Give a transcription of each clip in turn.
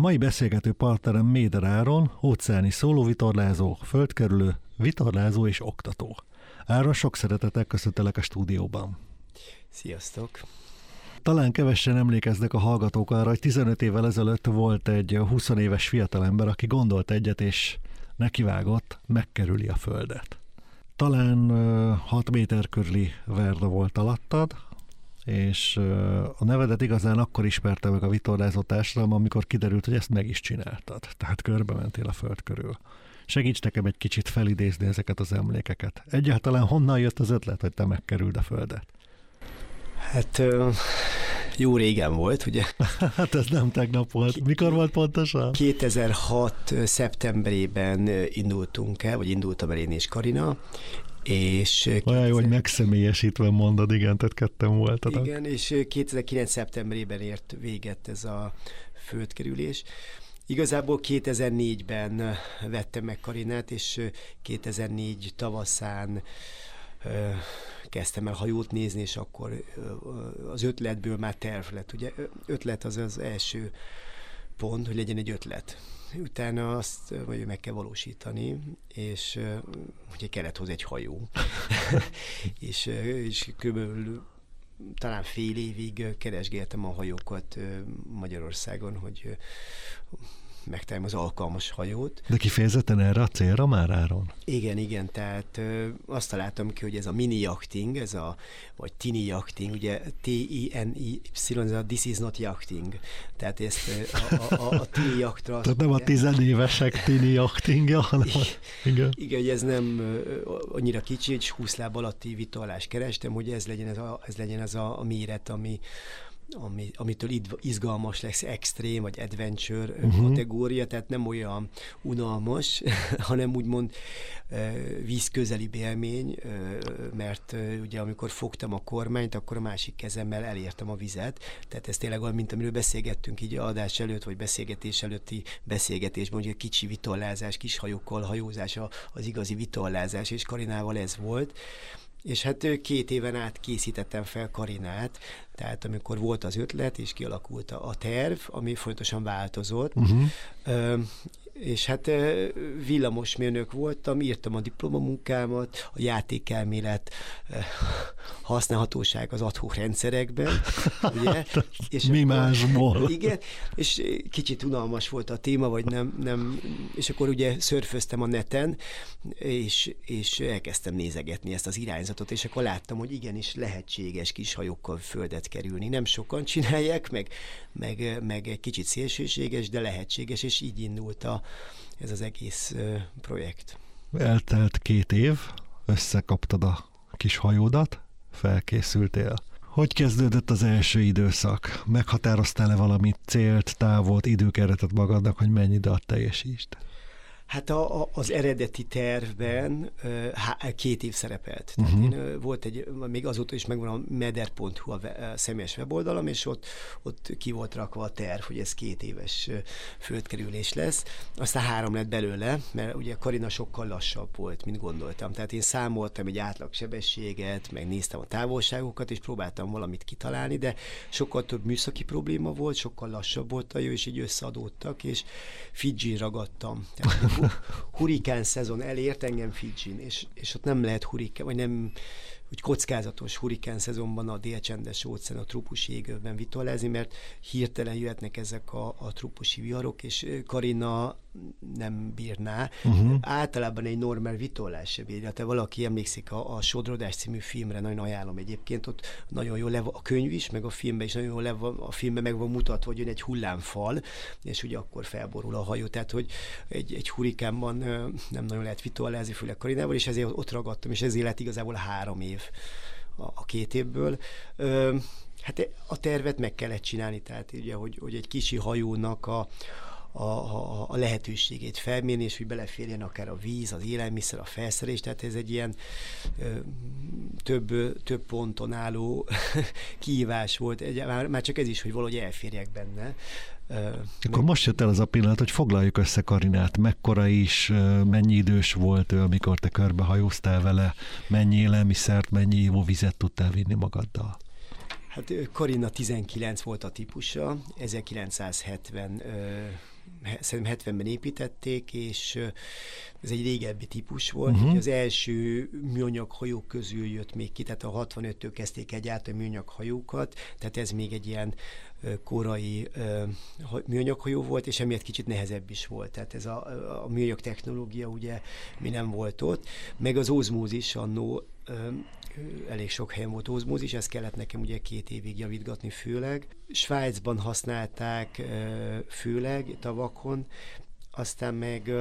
A mai beszélgető partnerem Méder Áron, óceáni szólóvitorlázó, földkerülő, vitorlázó és oktató. Áron, sok szeretettel köszöntelek a stúdióban. Sziasztok! Talán kevesen emlékeznek a hallgatók arra, hogy 15 évvel ezelőtt volt egy 20 éves fiatalember, aki gondolt egyet, és nekivágott, megkerüli a földet. Talán 6 méter körüli verda volt alattad, és a nevedet igazán akkor ismerte meg a vitorlázó társadalom, amikor kiderült, hogy ezt meg is csináltad. Tehát körbe mentél a föld körül. Segíts nekem egy kicsit felidézni ezeket az emlékeket. Egyáltalán honnan jött az ötlet, hogy te megkerüld a földet? Hát jó régen volt, ugye? hát ez nem tegnap volt. Mikor volt pontosan? 2006. szeptemberében indultunk el, vagy indultam el én és Karina, és Olyan jó, hogy megszemélyesítve mondod, igen, tehát ketten voltatok. Igen, és 2009. szeptemberében ért véget ez a földkerülés. Igazából 2004-ben vettem meg Karinát, és 2004 tavaszán kezdtem el hajót nézni, és akkor az ötletből már terv lett. Ugye ötlet az az első pont, hogy legyen egy ötlet. Utána azt vagy meg kell valósítani, és ugye kellett hozzá egy hajó. és, és körülbelül talán fél évig keresgéltem a hajókat Magyarországon, hogy megtalálom az alkalmas hajót. De kifejezetten erre a célra már áron? Igen, igen, tehát ö, azt találtam ki, hogy ez a mini yachting, ez a, vagy tini yachting, ugye T-I-N-I, ez a this is not yachting, tehát ezt a, a, a, a tini yachtra... Tehát nem a tizenévesek tini yachtingja, hanem... Igen. igen, hogy ez nem annyira kicsi, hogy 20 láb alatti vitalás kerestem, hogy ez legyen ez a, ez legyen ez a, a méret, ami, ami, amitől izgalmas lesz extrém vagy adventure uh-huh. kategória, tehát nem olyan unalmas, hanem úgymond vízközeli élmény, mert ugye amikor fogtam a kormányt, akkor a másik kezemmel elértem a vizet, tehát ez tényleg olyan, mint amiről beszélgettünk így adás előtt, vagy beszélgetés előtti beszélgetésben, hogy a kicsi vitallázás, kis hajókkal hajózás az igazi vitallázás, és Karinával ez volt, és hát két éven át készítettem fel Karinát, tehát amikor volt az ötlet, és kialakult a, terv, ami folyamatosan változott, uh-huh és hát villamosmérnök voltam, írtam a diplomamunkámat, a játékelmélet használhatóság az adhok rendszerekben, ugye? És Mi másból? Igen, és kicsit unalmas volt a téma, vagy nem, nem és akkor ugye szörföztem a neten, és, és elkezdtem nézegetni ezt az irányzatot, és akkor láttam, hogy igenis lehetséges kis hajókkal földet kerülni. Nem sokan csinálják, meg, meg, meg egy kicsit szélsőséges, de lehetséges, és így indult a, ez az egész projekt. Eltelt két év, összekaptad a kis hajódat, felkészültél. Hogy kezdődött az első időszak? Meghatároztál-e valami célt, távolt, időkeretet magadnak, hogy mennyi időt teljesítsd? Hát a, a, az eredeti tervben há, két év szerepelt. Tehát uh-huh. én, volt egy, még azóta is megvan a meder.hu a, a személyes weboldalam, és ott, ott ki volt rakva a terv, hogy ez két éves földkerülés lesz. Aztán három lett belőle, mert ugye Karina sokkal lassabb volt, mint gondoltam. Tehát én számoltam egy átlag sebességet, meg néztem a távolságokat, és próbáltam valamit kitalálni, de sokkal több műszaki probléma volt, sokkal lassabb volt a jó, és így összeadódtak, és Fidzsin ragadtam. Tehát hurikán szezon elért engem Fidzsin, és, és ott nem lehet hurikán, vagy nem úgy kockázatos hurikán szezonban a délcsendes óceán, a trópusi égőben vitolázni, mert hirtelen jöhetnek ezek a, a trópusi viharok, és Karina nem bírná. Uh-huh. Általában egy normál vitolás se bírja. Te valaki emlékszik a, a Sodrodás című filmre, nagyon ajánlom egyébként, ott nagyon jó le a könyv is, meg a filmben is nagyon jó le van, a filmben meg van mutatva, hogy jön egy hullámfal, és ugye akkor felborul a hajó, tehát hogy egy, egy hurikánban nem nagyon lehet vitolázni, főleg Karinával, és ezért ott ragadtam, és ezért lett igazából három év a, a két évből. Ö, hát a tervet meg kellett csinálni, tehát ugye, hogy, hogy egy kicsi hajónak a, a, a, a lehetőségét felmérni, és hogy beleférjen akár a víz, az élelmiszer, a felszerelés, tehát ez egy ilyen ö, több, több ponton álló kihívás volt, egy, már, már csak ez is, hogy valahogy elférjek benne. Akkor most jött el az a pillanat, hogy foglaljuk össze Karinát. Mekkora is, mennyi idős volt ő, amikor te körbehajóztál vele, mennyi élelmiszert, mennyi vizet tudtál vinni magaddal? Hát Karina 19 volt a típusa, 1970 szerintem 70-ben építették, és ez egy régebbi típus volt. Uh-huh. Az első műanyag hajók közül jött még ki, tehát a 65-től kezdték egyáltalán műanyag hajókat, tehát ez még egy ilyen korai műanyag hajó volt, és emiatt kicsit nehezebb is volt. Tehát ez a, a műanyag technológia ugye mi nem volt ott, meg az ozmózis annó elég sok helyen volt ozmózis, ezt kellett nekem ugye két évig javítgatni főleg. Svájcban használták főleg tavakon, aztán meg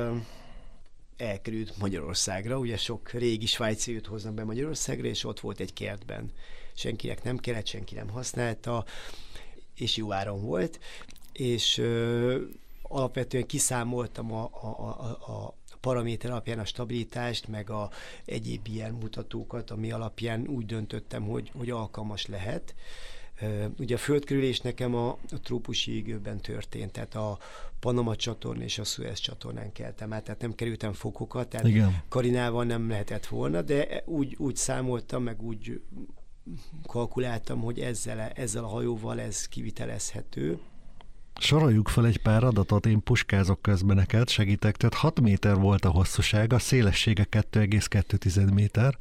elkerült Magyarországra, ugye sok régi svájci jött hoznak be Magyarországra, és ott volt egy kertben. Senkinek nem kellett, senki nem használta, és jó áron volt, és ö, alapvetően kiszámoltam a, a, a, a paraméter alapján a stabilitást, meg a egyéb ilyen mutatókat, ami alapján úgy döntöttem, hogy, hogy alkalmas lehet. Ugye a földkörülés nekem a, a trópusi égőben történt, tehát a Panama csatorn és a Suez csatornán keltem át, tehát nem kerültem fokokat, tehát Igen. Karinával nem lehetett volna, de úgy, úgy számoltam, meg úgy kalkuláltam, hogy ezzel, ezzel a hajóval ez kivitelezhető. Soroljuk fel egy pár adatot, én puskázok közben neked, segítek. Tehát 6 méter volt a hosszúsága, a szélessége 2,2 méter,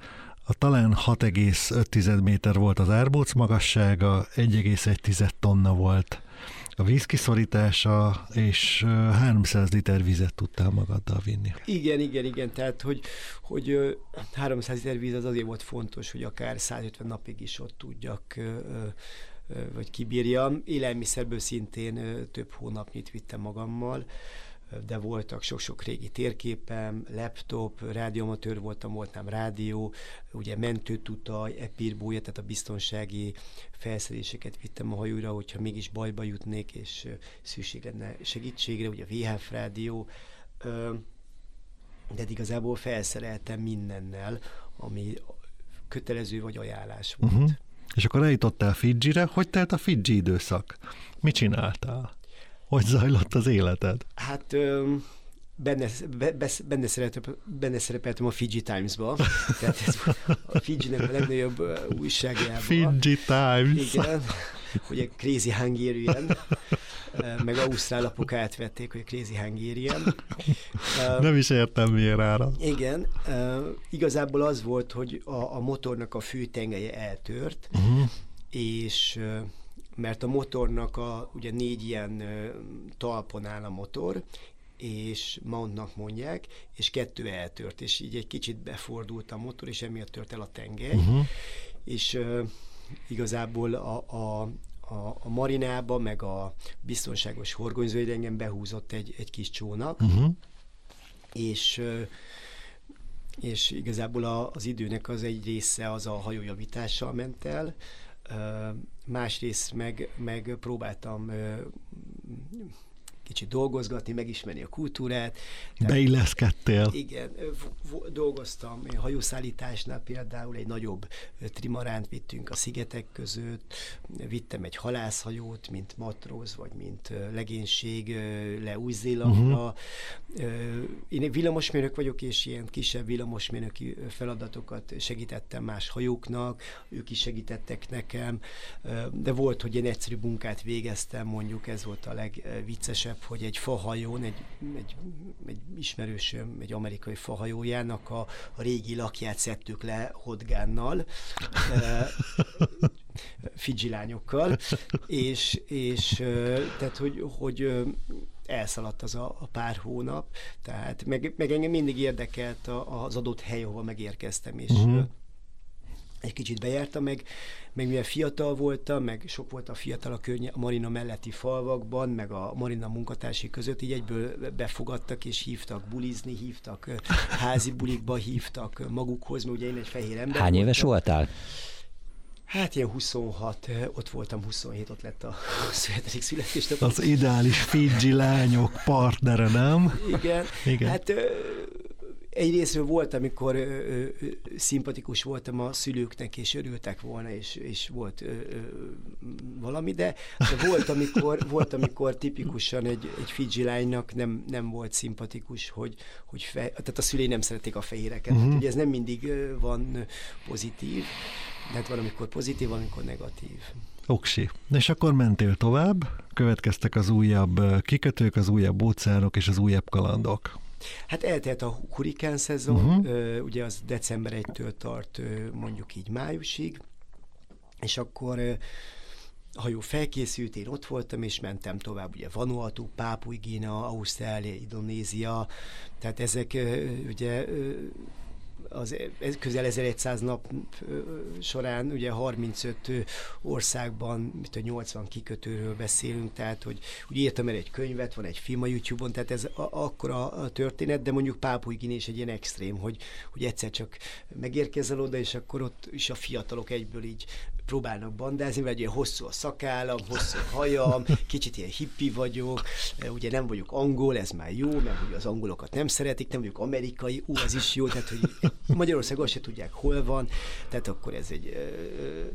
a talán 6,5 méter volt az árbóc magassága, 1,1 tonna volt a vízkiszorítása, és 300 liter vizet tudtál magaddal vinni. Igen, igen, igen, tehát hogy, hogy 300 liter víz az azért volt fontos, hogy akár 150 napig is ott tudjak vagy kibírjam. Élelmiszerből szintén több hónapnyit vittem magammal, de voltak sok-sok régi térképem, laptop, rádióamatőr voltam, voltam rádió, ugye mentőtutaj, epírbója, tehát a biztonsági felszereléseket vittem a hajóra, hogyha mégis bajba jutnék, és szükség lenne segítségre, ugye VHF rádió, de igazából felszereltem mindennel, ami kötelező vagy ajánlás volt. Uh-huh. És akkor eljutottál Fidzsire, hogy telt a Fidzsi időszak? Mit csináltál? Hogy zajlott az életed? Hát benne, benne, szerepeltem, benne szerepeltem a Fiji Times-ba, tehát ez a Fiji-nek a legnagyobb újságjában. Fiji Times. Igen, hogy a Crazy Hungarian, meg ausztrál lapok átvették, hogy a Crazy Hungarian. Nem is értem miért ára. Igen, igazából az volt, hogy a, a motornak a fő tengelye eltört, uh-huh. és mert a motornak a, ugye négy ilyen talpon áll a motor, és Mountnak mondják, és kettő eltört, és így egy kicsit befordult a motor, és emiatt tört el a tengely, uh-huh. és igazából a, a, a, a marinába, meg a biztonságos horgonyzőid engem behúzott egy, egy kis csónak, uh-huh. és és igazából a, az időnek az egy része az a hajójavítással ment el, másrészt meg, meg próbáltam kicsit dolgozgatni, megismerni a kultúrát. Beilleszkedtél. Igen, dolgoztam hajószállításnál például egy nagyobb trimaránt vittünk a szigetek között, vittem egy halászhajót, mint matróz, vagy mint legénység le Új-Zélandra. Uh-huh. Én villamosmérnök vagyok, és ilyen kisebb villamosmérnöki feladatokat segítettem más hajóknak, ők is segítettek nekem, de volt, hogy én egyszerű munkát végeztem, mondjuk ez volt a legviccesebb, hogy egy fahajón, egy, egy, egy ismerősöm, egy amerikai fahajójának a, a régi lakját szedtük le hodgánnal, Fidzsi lányokkal, és, és tehát, hogy, hogy elszaladt az a, a pár hónap, tehát meg, meg engem mindig érdekelt az adott hely, ahova megérkeztem, és uh-huh egy kicsit bejártam meg, meg mivel fiatal voltam, meg sok volt a fiatal a, környe, a Marina melletti falvakban, meg a Marina munkatársi között, így egyből befogadtak és hívtak bulizni, hívtak házi bulikba, hívtak magukhoz, mert ugye én egy fehér ember Hány éves voltál? Hát ilyen 26, ott voltam 27, ott lett a 27. születésnap. Az ideális Fiji lányok partnere, nem? Igen. Igen. Hát egyrésztről volt, amikor ö, ö, szimpatikus voltam a szülőknek, és örültek volna, és, és volt ö, ö, valami, de, de volt, amikor, volt, amikor tipikusan egy, egy Fidzsi lánynak nem, nem volt szimpatikus, hogy, hogy fe, tehát a szülei nem szerették a fehéreket. Uh-huh. Ugye ez nem mindig van pozitív, de hát van, amikor pozitív, van, amikor negatív. Oksi. És akkor mentél tovább, következtek az újabb kikötők, az újabb óceánok és az újabb kalandok. Hát eltelt a hurikán szezon, uh-huh. ugye az december 1-től tart mondjuk így májusig, és akkor a hajó felkészült, én ott voltam, és mentem tovább, ugye Vanuatu, Pápui Gína, Ausztrália, Indonézia, tehát ezek ugye az közel 1100 nap során ugye 35 országban, mint a 80 kikötőről beszélünk, tehát hogy úgy írtam el egy könyvet, van egy film a YouTube-on, tehát ez akkora a történet, de mondjuk Pápui is egy ilyen extrém, hogy, hogy egyszer csak megérkezel oda, és akkor ott is a fiatalok egyből így próbálnak bandázni, vagy ilyen hosszú a szakállam, hosszú a hajam, kicsit ilyen hippi vagyok, ugye nem vagyok angol, ez már jó, mert ugye az angolokat nem szeretik, nem vagyok amerikai, ú, az is jó, tehát hogy Magyarország azt se tudják, hol van, tehát akkor ez egy,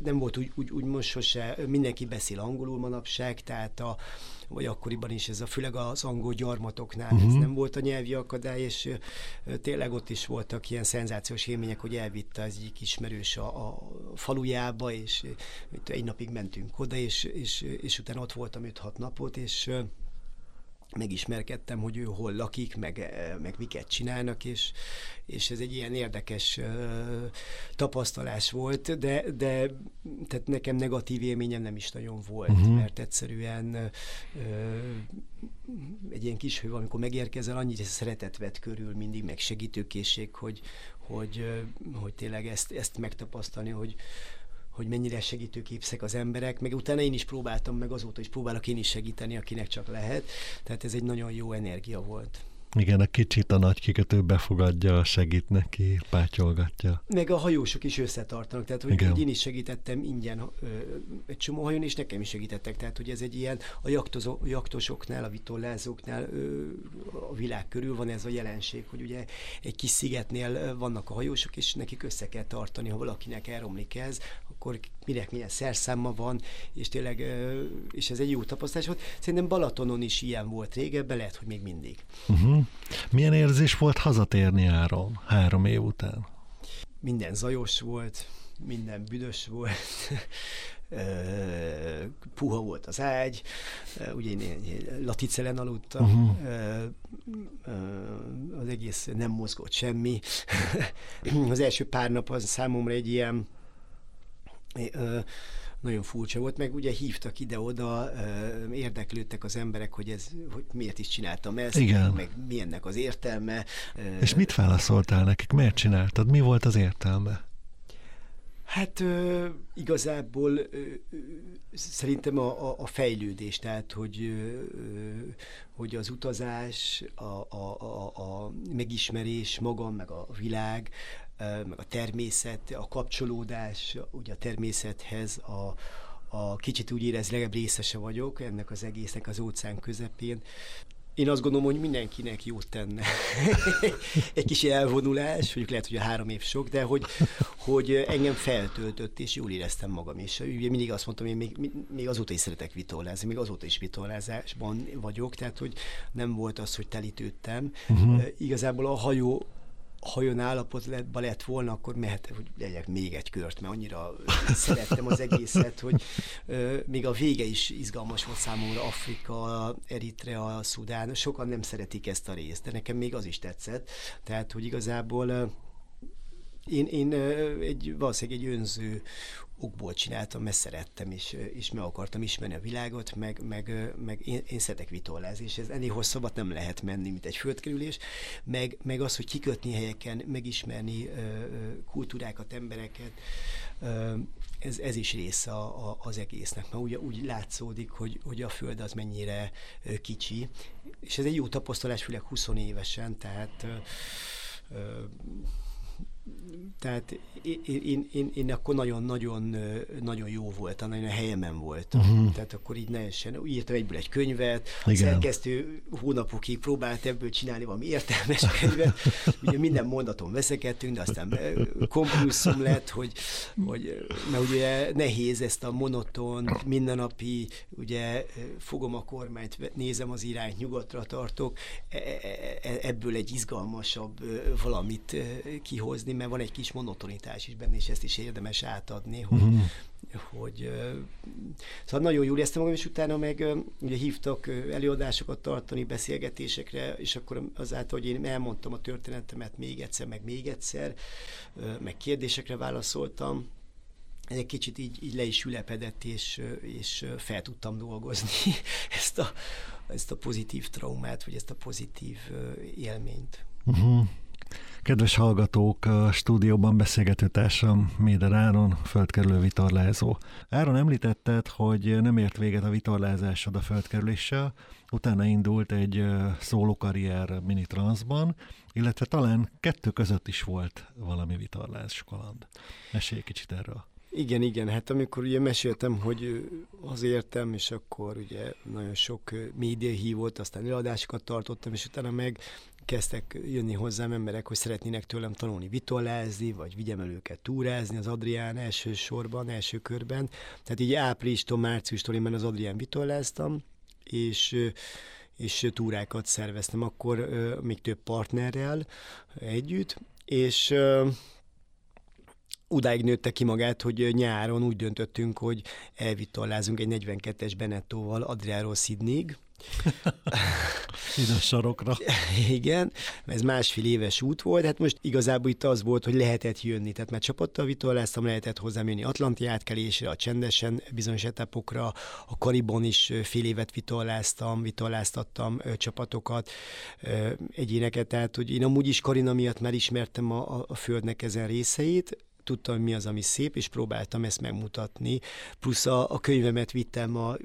nem volt úgy, úgy, úgy most sose, mindenki beszél angolul manapság, tehát a, vagy akkoriban is ez a főleg az angol gyarmatoknál uh-huh. ez nem volt a nyelvi akadály, és tényleg ott is voltak ilyen szenzációs élmények, hogy elvitte az egyik ismerős a, a falujába, és egy napig mentünk oda, és, és, és utána ott voltam 5-6 napot, és megismerkedtem, hogy ő hol lakik, meg, eh, meg miket csinálnak, és, és ez egy ilyen érdekes uh, tapasztalás volt, de, de tehát nekem negatív élményem nem is nagyon volt, uh-huh. mert egyszerűen uh, egy ilyen kis hő, amikor megérkezel, annyit szeretet vett körül mindig, meg segítőkészség, hogy, hogy, hogy tényleg ezt, ezt megtapasztalni, hogy, hogy mennyire segítőképszek az emberek, meg utána én is próbáltam, meg azóta is próbálok én is segíteni, akinek csak lehet. Tehát ez egy nagyon jó energia volt. Igen, a kicsit a nagy kikötő befogadja, segít neki, pátyolgatja. Meg a hajósok is összetartanak, tehát hogy, hogy én is segítettem ingyen ö, egy csomó hajón, és nekem is segítettek, tehát hogy ez egy ilyen, a jaktozó, jaktosoknál, a vitollázóknál ö, a világ körül van ez a jelenség, hogy ugye egy kis szigetnél vannak a hajósok, és nekik össze kell tartani, ha valakinek elromlik ez, akkor minek milyen szerszáma van, és tényleg, és ez egy jó tapasztalás volt. Szerintem Balatonon is ilyen volt régebben, lehet, hogy még mindig. Uh-huh. Milyen érzés volt hazatérni Áron három év után? Minden zajos volt, minden büdös volt, puha volt az ágy, ugye én, laticelen aludtam, uh-huh. az egész nem mozgott semmi. az első pár nap az számomra egy ilyen nagyon furcsa volt, meg ugye hívtak ide-oda, érdeklődtek az emberek, hogy ez, hogy miért is csináltam ezt, Igen. meg mi ennek az értelme. És mit válaszoltál nekik? Miért csináltad? Mi volt az értelme? Hát ö, igazából ö, szerintem a, a, a fejlődés, tehát hogy, ö, hogy az utazás, a, a, a, a megismerés magam, meg a világ, meg a természet, a kapcsolódás ugye a természethez, a, a kicsit úgy érez, legalább részese vagyok ennek az egésznek az óceán közepén. Én azt gondolom, hogy mindenkinek jót tenne. Egy kis elvonulás, mondjuk lehet, hogy a három év sok, de hogy, hogy engem feltöltött, és jól éreztem magam. És ugye mindig azt mondtam, hogy még, még azóta is szeretek vitorlázni, még azóta is vitorlázásban vagyok, tehát hogy nem volt az, hogy telítődtem. Uh-huh. Igazából a hajó hajón állapotban lett volna, akkor mehet, hogy legyek még egy kört, mert annyira szerettem az egészet, hogy ö, még a vége is izgalmas volt számomra, Afrika, Eritrea, Szudán, sokan nem szeretik ezt a részt, de nekem még az is tetszett, tehát, hogy igazából én, én egy, valószínűleg egy önző okból csináltam, mert szerettem, és, és meg akartam ismerni a világot, meg, meg, meg én, én szeretek vitorlázni, és ez ennél hosszabbat nem lehet menni, mint egy földkerülés, meg, meg az, hogy kikötni helyeken, megismerni ö, kultúrákat, embereket, ö, ez, ez is része a, a, az egésznek, mert ugye úgy látszódik, hogy, hogy a Föld az mennyire kicsi, és ez egy jó tapasztalás, főleg 20 évesen, tehát ö, ö, tehát én, én, én, akkor nagyon-nagyon nagyon jó voltam, nagyon a helyemen voltam. Uh-huh. Tehát akkor így nehezen írtam egyből egy könyvet, Igen. a szerkesztő hónapokig próbált ebből csinálni valami értelmes könyvet. Ugye minden mondaton veszekedtünk, de aztán kompulszum lett, hogy, hogy mert ugye nehéz ezt a monoton, mindennapi, ugye fogom a kormányt, nézem az irányt, nyugatra tartok, e, e, e, ebből egy izgalmasabb valamit kihozni, mert van egy kis monotonitás is benne, és ezt is érdemes átadni, hogy, uh-huh. hogy szóval nagyon jól éreztem magam, és utána meg ugye hívtak előadásokat tartani, beszélgetésekre, és akkor azáltal, hogy én elmondtam a történetemet még egyszer, meg még egyszer, meg kérdésekre válaszoltam, ez egy kicsit így, így le is ülepedett, és, és fel tudtam dolgozni ezt a, ezt a pozitív traumát, vagy ezt a pozitív élményt. Uh-huh. Kedves hallgatók, a stúdióban beszélgető társam Méder Áron, földkerülő vitorlázó. Áron említetted, hogy nem ért véget a vitorlázásod a földkerüléssel, utána indult egy szólókarrier mini-transzban, illetve talán kettő között is volt valami vitorlás kaland. Mesélj kicsit erről. Igen, igen, hát amikor ugye meséltem, hogy az értem, és akkor ugye nagyon sok média hívott, aztán előadásokat tartottam, és utána meg kezdtek jönni hozzám emberek, hogy szeretnének tőlem tanulni vitorlázni, vagy vigyem el őket túrázni az Adrián első sorban, első körben. Tehát így áprilistól, márciustól én már az Adrián vitorláztam, és és túrákat szerveztem akkor még több partnerrel együtt, és udáig nőtte ki magát, hogy nyáron úgy döntöttünk, hogy elvittorlázunk egy 42-es Benettóval Adriáról Sydneyig, Ide sarokra. Igen, ez másfél éves út volt, hát most igazából itt az volt, hogy lehetett jönni, tehát már csapattal vitorláztam, lehetett hozzám jönni Atlanti átkelésre, a csendesen bizonyos etapokra, a Karibon is fél évet vitorláztam, vitorláztattam csapatokat, egyéneket, tehát hogy én amúgy is Karina miatt már ismertem a, a, a földnek ezen részeit, tudtam, mi az, ami szép, és próbáltam ezt megmutatni. Plusz a, a könyvemet vittem a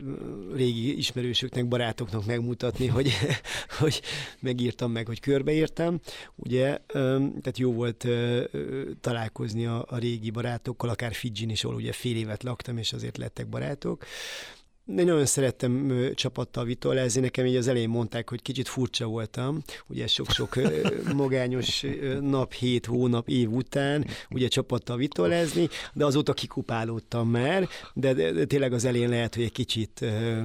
régi ismerősöknek, barátoknak megmutatni, hogy, hogy megírtam meg, hogy körbeértem. Ugye, tehát jó volt találkozni a, a régi barátokkal, akár Fidzsin is, ahol ugye fél évet laktam, és azért lettek barátok. Én nagyon szerettem csapattal vitorlázni, nekem így az elején mondták, hogy kicsit furcsa voltam, ugye sok-sok magányos nap, hét hónap, év után, ugye csapattal vitorlázni, de azóta kikupálódtam már, de, de, de tényleg az elején lehet, hogy egy kicsit ö,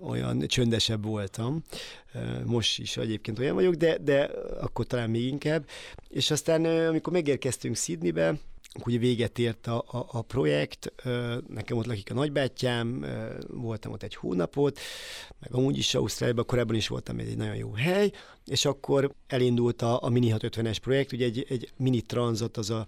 olyan csöndesebb voltam. Most is egyébként olyan vagyok, de, de akkor talán még inkább. És aztán, amikor megérkeztünk Sydneybe, ugye véget ért a, a, a projekt, nekem ott lakik a nagybátyám, voltam ott egy hónapot, meg amúgy is Ausztráliában, korábban is voltam egy nagyon jó hely, és akkor elindult a, a Mini 650-es projekt, ugye egy, egy mini tranzot, az a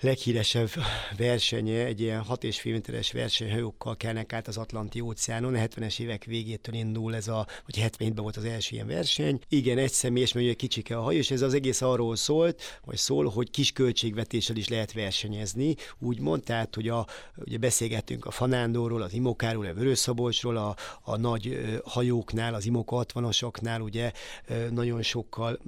leghíresebb versenye, egy ilyen 6,5 méteres versenyhajókkal kelnek át az Atlanti óceánon. A 70-es évek végétől indul ez a, vagy 77-ben volt az első ilyen verseny. Igen, egy személyes, mert ugye kicsike a hajó, és ez az egész arról szólt, vagy szól, hogy kis költségvetéssel is lehet versenyezni, úgymond, tehát, hogy a, ugye beszélgettünk a Fanándorról, az Imokáról, a Vörösszabolcsról, a, a nagy hajóknál, az Imoka 60-asoknál, ugye nagyon sokkal,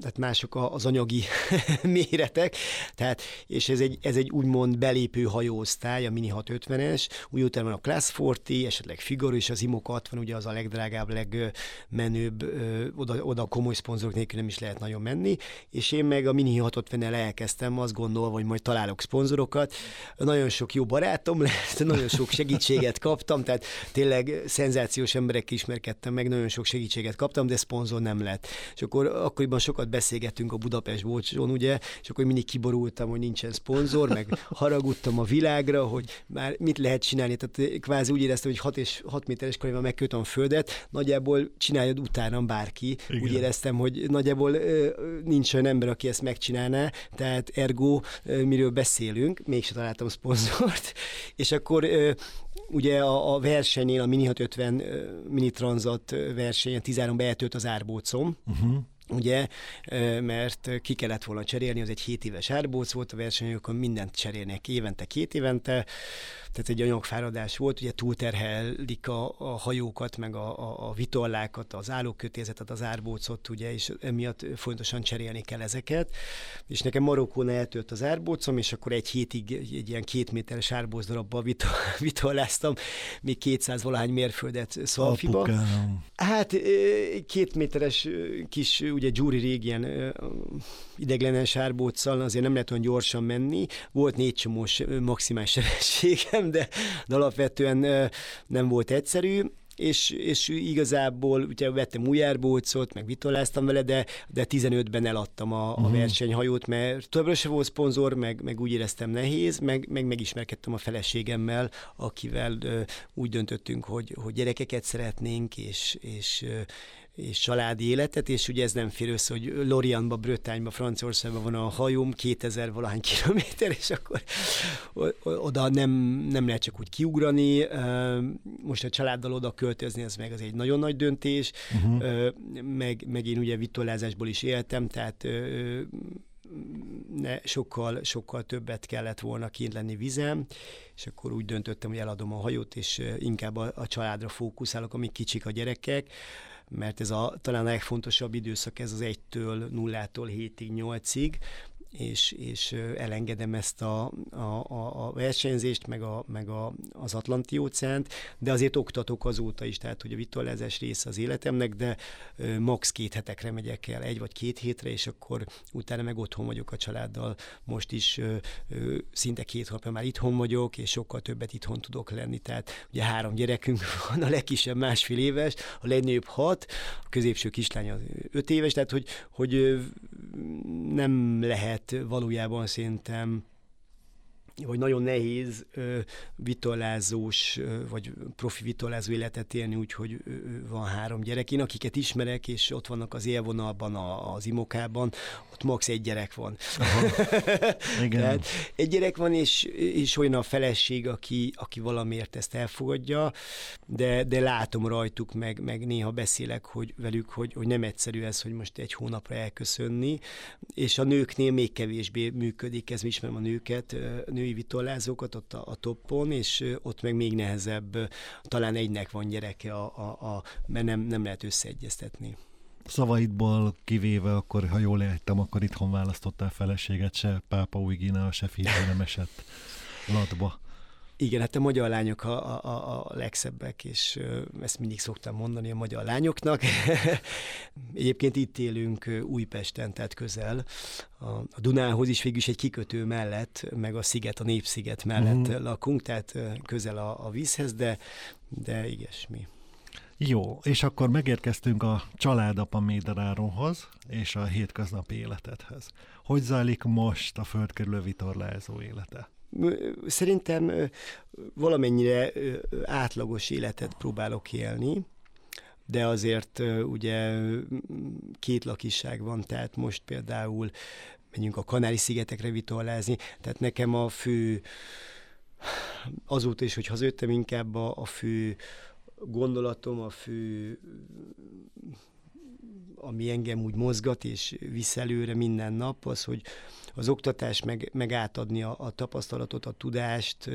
tehát mások az anyagi méretek, tehát, és ez ez egy, ez egy úgymond belépő hajóosztály, a Mini 650-es, úgy utána van a Class 40, esetleg Figaro és az Imoca 60, ugye az a legdrágább, legmenőbb, oda, oda komoly szponzorok nélkül nem is lehet nagyon menni, és én meg a Mini 650-el elkezdtem, azt gondolva, hogy majd találok szponzorokat. Nagyon sok jó barátom lett, nagyon sok segítséget kaptam, tehát tényleg szenzációs emberek ismerkedtem meg, nagyon sok segítséget kaptam, de szponzor nem lett. És akkor akkoriban sokat beszélgettünk a Budapest Bolcson, ugye, és akkor mindig kiborultam, hogy nincsen szponzor, szponzor, meg haragudtam a világra, hogy már mit lehet csinálni. Tehát kvázi úgy éreztem, hogy 6 és 6 méteres kariban megkötöm a földet, nagyjából csináljad utána bárki. Igen. Úgy éreztem, hogy nagyjából nincs olyan ember, aki ezt megcsinálná, tehát ergo miről beszélünk, mégsem találtam szponzort, és akkor ugye a, a versenyén, a Mini 650 Mini Transat versenyen 13 eltölt az árbócom, uh-huh ugye, mert ki kellett volna cserélni, az egy 7 éves árbóc volt a versenyokon, mindent cserélnek évente, két évente, tehát egy anyagfáradás volt, ugye túlterhelik a, a hajókat, meg a, a, a vitorlákat, az állókötézetet, az árbócot, ugye, és emiatt fontosan cserélni kell ezeket. És nekem Marokkón eltört az árbócom, és akkor egy hétig egy, ilyen két méteres árbóc darabba vitorláztam, még 200 valahány mérföldet Szalfiba. Hát két méteres kis, ugye Gyuri régen ideglenes árbóccal azért nem lehet olyan gyorsan menni. Volt négy csomós maximális sebességem, de, de alapvetően nem volt egyszerű és, és igazából ugye vettem újjárbócot, meg vitoláztam vele, de, de 15-ben eladtam a, a uh-huh. versenyhajót, mert többről se volt szponzor, meg, meg úgy éreztem nehéz, meg, meg megismerkedtem a feleségemmel, akivel ö, úgy döntöttünk, hogy, hogy gyerekeket szeretnénk, és, és és családi életet, és ugye ez nem fér össze, hogy Lorianba, Brötányba, Franciaországban van a hajóm, 2000 valahány kilométer, és akkor oda nem, nem lehet csak úgy kiugrani. Most a családdal oda költözni, ez meg az egy nagyon nagy döntés, uh-huh. meg, meg én ugye vitolázásból is éltem, tehát sokkal, sokkal többet kellett volna kint lenni vizem, és akkor úgy döntöttem, hogy eladom a hajót, és inkább a, a családra fókuszálok, amíg kicsik a gyerekek mert ez a talán a legfontosabb időszak, ez az 1-től 0-tól 7-ig, 8-ig, és, és elengedem ezt a, a, a versenyzést, meg, a, meg a, az Atlanti óceánt, de azért oktatok azóta is, tehát hogy a vitolázás része az életemnek, de max két hetekre megyek el, egy vagy két hétre, és akkor utána meg otthon vagyok a családdal. Most is szinte két hónapja már itthon vagyok, és sokkal többet itthon tudok lenni. Tehát ugye három gyerekünk van, a legkisebb másfél éves, a legnagyobb hat, a középső kislány az öt éves, tehát hogy, hogy nem lehet valójában szerintem vagy nagyon nehéz ö, vitolázós, ö, vagy profi vitolázó életet élni úgy, hogy ö, van három gyerek. Én akiket ismerek, és ott vannak az élvonalban, a, az imokában, ott max. egy gyerek van. Igen. Tehát egy gyerek van, és, és olyan a feleség, aki, aki valamiért ezt elfogadja, de, de látom rajtuk, meg, meg néha beszélek hogy velük, hogy, hogy nem egyszerű ez, hogy most egy hónapra elköszönni, és a nőknél még kevésbé működik, ez ismerem a nőket, női női vitolázókat ott a, a toppon, és ott meg még nehezebb, talán egynek van gyereke, a, a, a, mert nem, nem lehet összeegyeztetni. Szavaidból kivéve, akkor ha jól értem, akkor itthon választottál feleséget, se Pápa új Gína, se esett latba. Igen, hát a magyar lányok a, a, a legszebbek, és ezt mindig szoktam mondani a magyar lányoknak. Egyébként itt élünk Újpesten, tehát közel. A, Dunához is végül is egy kikötő mellett, meg a sziget, a Népsziget mellett mm. lakunk, tehát közel a, a vízhez, de, de igesmi. Jó, és akkor megérkeztünk a családapa Méderáronhoz és a hétköznapi életedhez. Hogy zajlik most a földkerülő vitorlázó élete? Szerintem valamennyire átlagos életet próbálok élni, de azért ugye két lakisság van, tehát most például menjünk a Kanári-szigetekre vitorlázni, tehát nekem a fő, azóta is, hogy hazajöttem, inkább a, a fő gondolatom, a fő ami engem úgy mozgat és visz előre minden nap, az, hogy az oktatás meg, meg átadni a, a tapasztalatot, a tudást,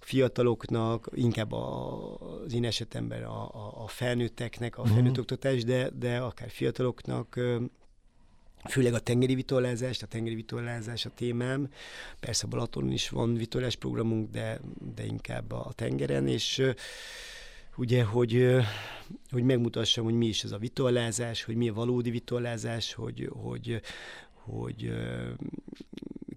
a fiataloknak, inkább a, az én esetemben a, a, a felnőtteknek, a mhm. felnőtt oktatás, de, de akár fiataloknak, főleg a tengeri vitorlázás, a tengeri vitorlázás a témám. Persze a Balatonon is van vitorlás programunk, de, de inkább a tengeren, és ugye, hogy, hogy megmutassam, hogy mi is ez a vitorlázás, hogy mi a valódi vitorlázás, hogy, hogy, hogy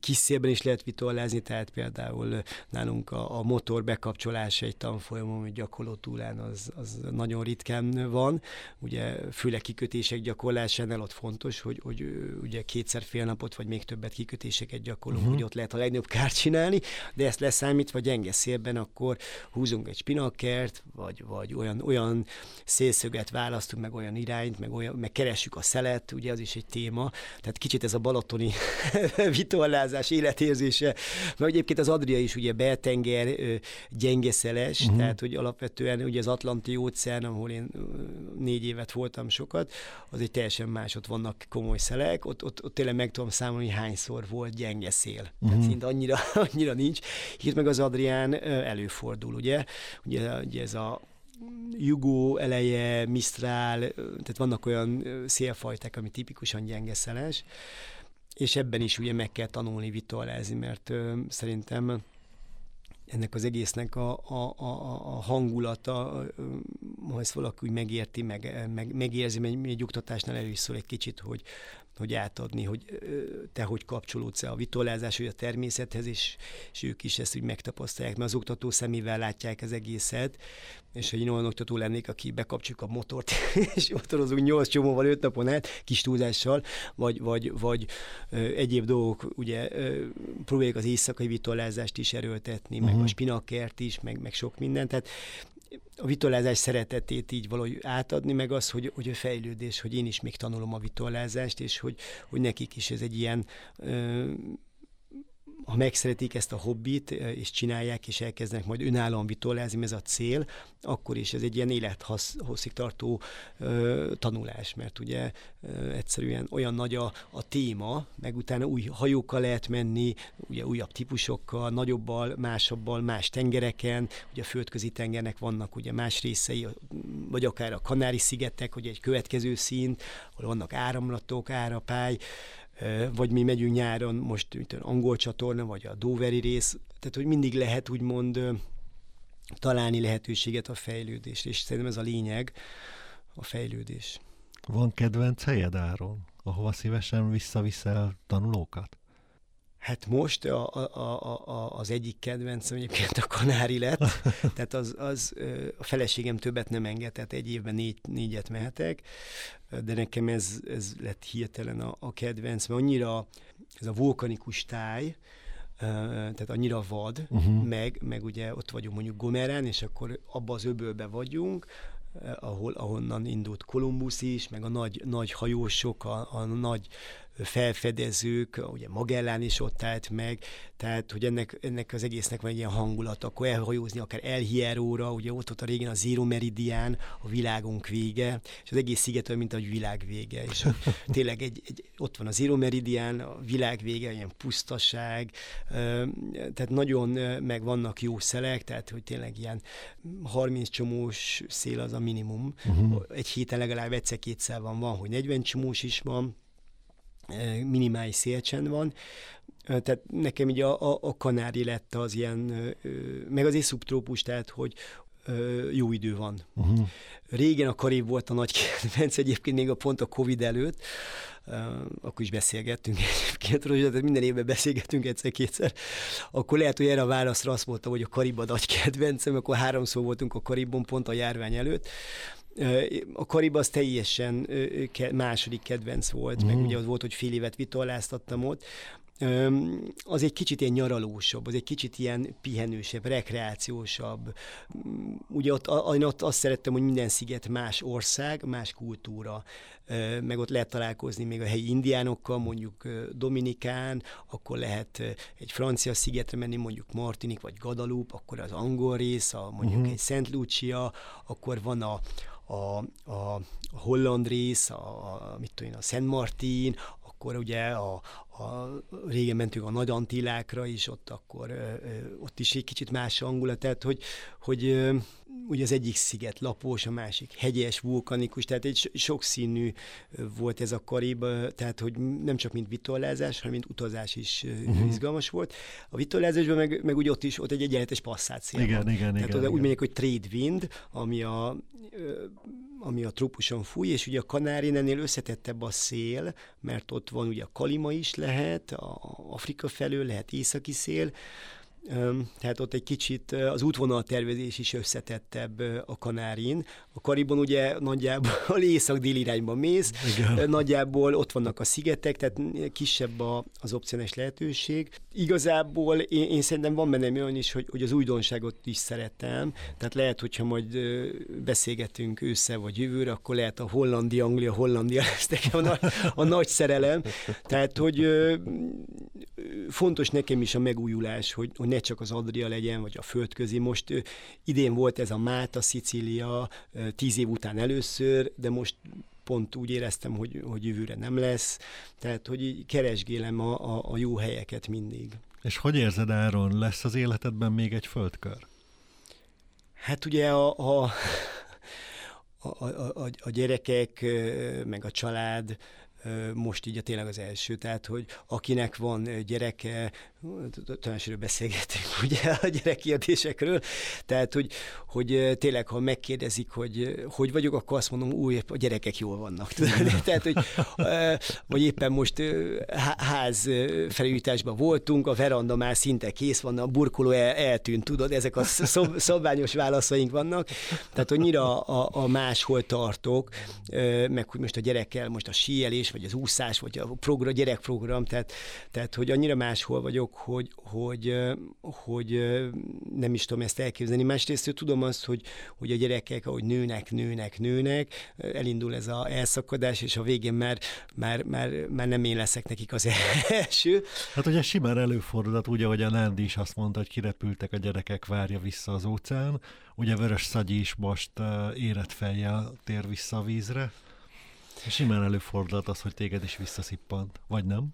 kis szélben is lehet vitorlázni, tehát például nálunk a, a motor bekapcsolása egy tanfolyamon, hogy gyakorló túlán az, az nagyon ritkán van. Ugye főleg kikötések gyakorlásánál ott fontos, hogy, hogy ugye kétszer fél napot, vagy még többet kikötéseket gyakorlunk, uh-huh. hogy ott lehet a legnagyobb kárt csinálni, de ezt leszámítva gyenge szélben, akkor húzunk egy spinakert, vagy, vagy olyan, olyan szélszöget választunk, meg olyan irányt, meg, olyan, meg keressük a szelet, ugye az is egy téma. Tehát kicsit ez a balatoni vitorlás vitorlázás életérzése, mert egyébként az Adria is ugye beltenger, gyengeszeles, uh-huh. tehát hogy alapvetően ugye az Atlanti óceán, ahol én négy évet voltam sokat, az egy teljesen más, ott vannak komoly szelek, ott, ott, ott tényleg meg tudom számolni, hogy hányszor volt gyenge szél. Uh-huh. Tehát szinte annyira, annyira nincs. Itt meg az Adrián előfordul, ugye? Ugye, ugye ez a Jugó eleje, Mistral, tehát vannak olyan szélfajták, ami tipikusan gyenge szeles, és ebben is ugye meg kell tanulni vitorlázni, mert ö, szerintem ennek az egésznek a, a, a, a hangulata ha ezt valaki úgy megérti, meg, meg, megérzi, mert egy oktatásnál elő is szól egy kicsit, hogy, hogy átadni, hogy te hogy kapcsolódsz a vitolázás, hogy a természethez, és, és ők is ezt úgy megtapasztalják, mert az oktató szemével látják az egészet, és hogy én olyan oktató lennék, aki bekapcsoljuk a motort, és motorozunk nyolc csomóval öt napon át, kis túlzással, vagy, vagy, vagy egyéb dolgok, ugye próbáljuk az éjszakai vitolázást is erőltetni, uh-huh. meg a mhm. spinakert is, meg, meg sok mindent, tehát a vitolázás szeretetét így valahogy átadni, meg az, hogy, hogy a fejlődés, hogy én is még tanulom a vitolázást, és hogy, hogy nekik is ez egy ilyen ö, ha megszeretik ezt a hobbit, és csinálják, és elkezdenek majd önállóan vitolázni, ez a cél, akkor is ez egy ilyen élethosszig tartó ö, tanulás, mert ugye ö, egyszerűen olyan nagy a, a téma, meg utána új hajókkal lehet menni, ugye újabb típusokkal, nagyobbal, másabbal, más tengereken, ugye a földközi tengernek vannak ugye más részei, vagy akár a Kanári-szigetek, hogy egy következő szint, ahol vannak áramlatok, árapály, vagy mi megyünk nyáron, most mint angol csatorna, vagy a Doveri rész, tehát hogy mindig lehet úgymond találni lehetőséget a fejlődésre, és szerintem ez a lényeg, a fejlődés. Van kedvenc helyed, Áron, ahova szívesen visszaviszel tanulókat? Hát most a, a, a, a, az egyik kedvencem egyébként a kanári lett, tehát az, az a feleségem többet nem enged, tehát egy évben négy, négyet mehetek, de nekem ez, ez lett hirtelen a, a kedvenc, mert annyira ez a vulkanikus táj, tehát annyira vad, uh-huh. meg, meg ugye ott vagyunk mondjuk Gomerán, és akkor abba az öbölbe vagyunk, ahol, ahonnan indult Kolumbusz is, meg a nagy, nagy hajósok, a, a nagy felfedezők, ugye Magellán is ott állt meg, tehát hogy ennek, ennek az egésznek van egy ilyen hangulat, akkor elhajózni akár El Hierróra, ugye ott ott a régen a Zero Meridian, a világunk vége, és az egész sziget olyan, mint a világ vége, és tényleg egy, egy, ott van a Zero Meridian, a világ vége, ilyen pusztaság, tehát nagyon meg vannak jó szelek, tehát hogy tényleg ilyen 30 csomós szél az a minimum, uh-huh. egy héten legalább egyszer-kétszer van, van, hogy 40 csomós is van, minimális szélcsend van, tehát nekem így a, a, a kanári lett az ilyen, meg az szubtrópus, tehát hogy jó idő van. Uh-huh. Régen a Karib volt a nagy kedvenc, egyébként még a pont a Covid előtt, akkor is beszélgettünk egyébként, tehát minden évben beszélgettünk egyszer-kétszer, akkor lehet, hogy erre a válaszra azt mondtam, hogy a Karib a nagy kedvencem, akkor háromszor voltunk a Karibon pont a járvány előtt, a Karib az teljesen második kedvenc volt, mm. meg ugye az volt, hogy fél évet vitoláztattam ott, az egy kicsit ilyen nyaralósabb, az egy kicsit ilyen pihenősebb, rekreációsabb. Ugye ott, én ott azt szerettem, hogy minden sziget más ország, más kultúra, meg ott lehet találkozni még a helyi indiánokkal, mondjuk Dominikán, akkor lehet egy francia szigetre menni, mondjuk Martinik vagy Guadalupe, akkor az angol rész, a, mondjuk uh-huh. egy Szent Lucia, akkor van a, a, a holland rész, a, a, mit tudom én, a Szent Martin, akkor ugye a, a, régen mentünk a Nagy Antillákra is, ott akkor ö, ott is egy kicsit más hangulat, tehát hogy, hogy ö, ugye az egyik sziget lapos, a másik hegyes, vulkanikus, tehát egy sokszínű volt ez a karib, tehát hogy nem csak mint vitolázás, hanem mint utazás is uh-huh. izgalmas volt. A vitolázásban meg, meg ugye ott is ott egy egyenletes passzáció. Igen, van. igen, tehát igen. Oda igen. úgy mondják, hogy trade wind, ami a ami a trópuson fúj, és ugye a Kanárin ennél összetettebb a szél, mert ott van ugye a Kalima is lehet, a Afrika felől lehet északi szél, tehát ott egy kicsit az útvonal tervezés is összetettebb a Kanárin. A Karibon ugye nagyjából észak-dél irányba mész, Igen. nagyjából ott vannak a szigetek, tehát kisebb a, az opcionális lehetőség. Igazából én, én szerintem van bennem olyan is, hogy, hogy az újdonságot is szeretem, tehát lehet, hogyha majd beszélgetünk ősszel vagy jövőre, akkor lehet a Hollandi, Anglia, Hollandia lesz nekem a, a nagy szerelem. Tehát, hogy fontos nekem is a megújulás, hogy, hogy ne csak az Adria legyen, vagy a földközi. Most idén volt ez a Máta, Szicília, tíz év után először, de most pont úgy éreztem, hogy, hogy jövőre nem lesz. Tehát, hogy így keresgélem a, a, a jó helyeket mindig. És hogy érzed, Áron, lesz az életedben még egy földkör? Hát ugye a, a, a, a, a gyerekek, meg a család most így a tényleg az első. Tehát, hogy akinek van gyereke, talán beszélgetünk ugye a gyerekkérdésekről, tehát, hogy, hogy tényleg, ha megkérdezik, hogy hogy vagyok, akkor azt mondom, új, a gyerekek jól vannak. tehát, hogy vagy éppen most ház felújításban voltunk, a veranda már szinte kész van, a burkoló el, eltűnt, tudod, ezek a szob, szabványos válaszaink vannak. Tehát, hogy nyira a, a máshol tartok, meg hogy most a gyerekkel, most a síelés, vagy az úszás, vagy a program, gyerekprogram, tehát, tehát, hogy annyira máshol vagyok, hogy, hogy, hogy nem is tudom ezt elképzelni. Másrészt tudom azt, hogy, hogy a gyerekek, ahogy nőnek, nőnek, nőnek, elindul ez a elszakadás, és a végén már, már, már, már nem én leszek nekik az első. Hát ugye simán előfordulhat, ugye, hogy a Nándi is azt mondta, hogy kirepültek a gyerekek, várja vissza az óceán. Ugye Vörös Szagyi is most érett fejjel tér vissza a vízre. Simán előfordult az, hogy téged is visszaszippant, vagy nem?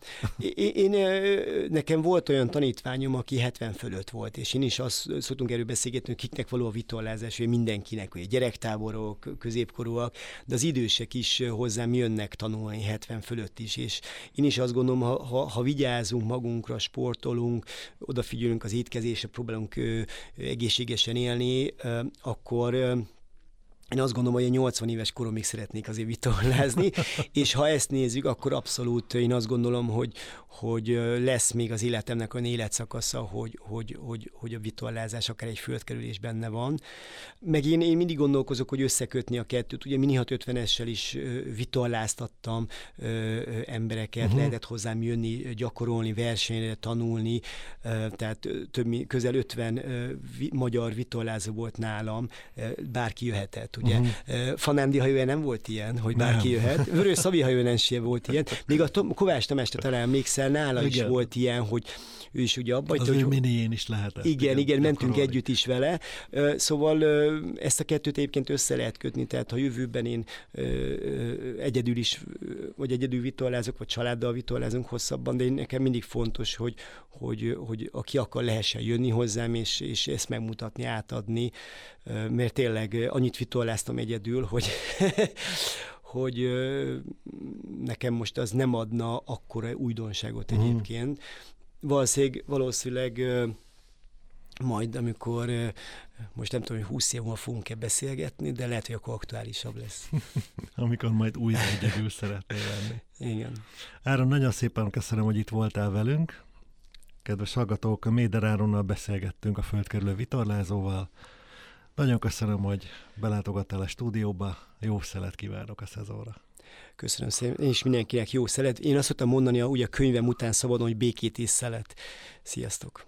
Én, én, nekem volt olyan tanítványom, aki 70 fölött volt, és én is azt szoktunk erről beszélgetni, hogy kiknek való a vitorlázás, hogy mindenkinek, hogy gyerektáborok, középkorúak, de az idősek is hozzám jönnek tanulni 70 fölött is, és én is azt gondolom, ha, ha, ha vigyázunk magunkra, sportolunk, odafigyelünk az étkezésre, próbálunk ö, egészségesen élni, ö, akkor én azt gondolom, hogy a 80 éves koromig szeretnék azért vitorlázni, és ha ezt nézzük, akkor abszolút én azt gondolom, hogy, hogy lesz még az életemnek olyan életszakasza, hogy, hogy, hogy, hogy a vitorlázás akár egy földkerülés benne van. Meg én, én mindig gondolkozok, hogy összekötni a kettőt. Ugye Mini 650-essel is vitorláztattam embereket, uh-huh. lehetett hozzám jönni, gyakorolni, versenyre, tanulni, tehát több, közel 50 magyar vitorlázó volt nálam, bárki jöhetett, ugye. Uh-huh. Fanándi hajója nem volt ilyen, hogy bárki nem. jöhet. Vörös Szabi hajója sem volt ilyen. Még a Kovács Tamásra talán emlékszel, Excel nála igen. is volt ilyen, hogy ő is ugye abban, az hogy... ő minién is lehetett. Igen, igen, igen mentünk együtt is vele. Szóval ezt a kettőt egyébként össze lehet kötni, tehát ha jövőben én egyedül is, vagy egyedül vitorlázok, vagy családdal vitorlázunk hosszabban, de én nekem mindig fontos, hogy, hogy, hogy aki akar, lehessen jönni hozzám, és, és ezt megmutatni, átadni, mert tényleg annyit vitorláztam egyedül, hogy hogy nekem most az nem adna akkora újdonságot mhm. egyébként. Valószínűleg, valószínűleg majd, amikor most nem tudom, hogy 20 év múlva fogunk-e beszélgetni, de lehet, hogy akkor aktuálisabb lesz. amikor majd újra egyedül szeretnél lenni. Igen. Áron, nagyon szépen köszönöm, hogy itt voltál velünk. Kedves hallgatók, a Méder Áronnal beszélgettünk a földkerülő vitorlázóval. Nagyon köszönöm, hogy belátogattál a stúdióba. Jó szelet kívánok a szezonra. Köszönöm szépen. Én is mindenkinek jó szelet. Én azt szoktam mondani, ugye a könyvem után szabadon, hogy békét és szelet. Sziasztok!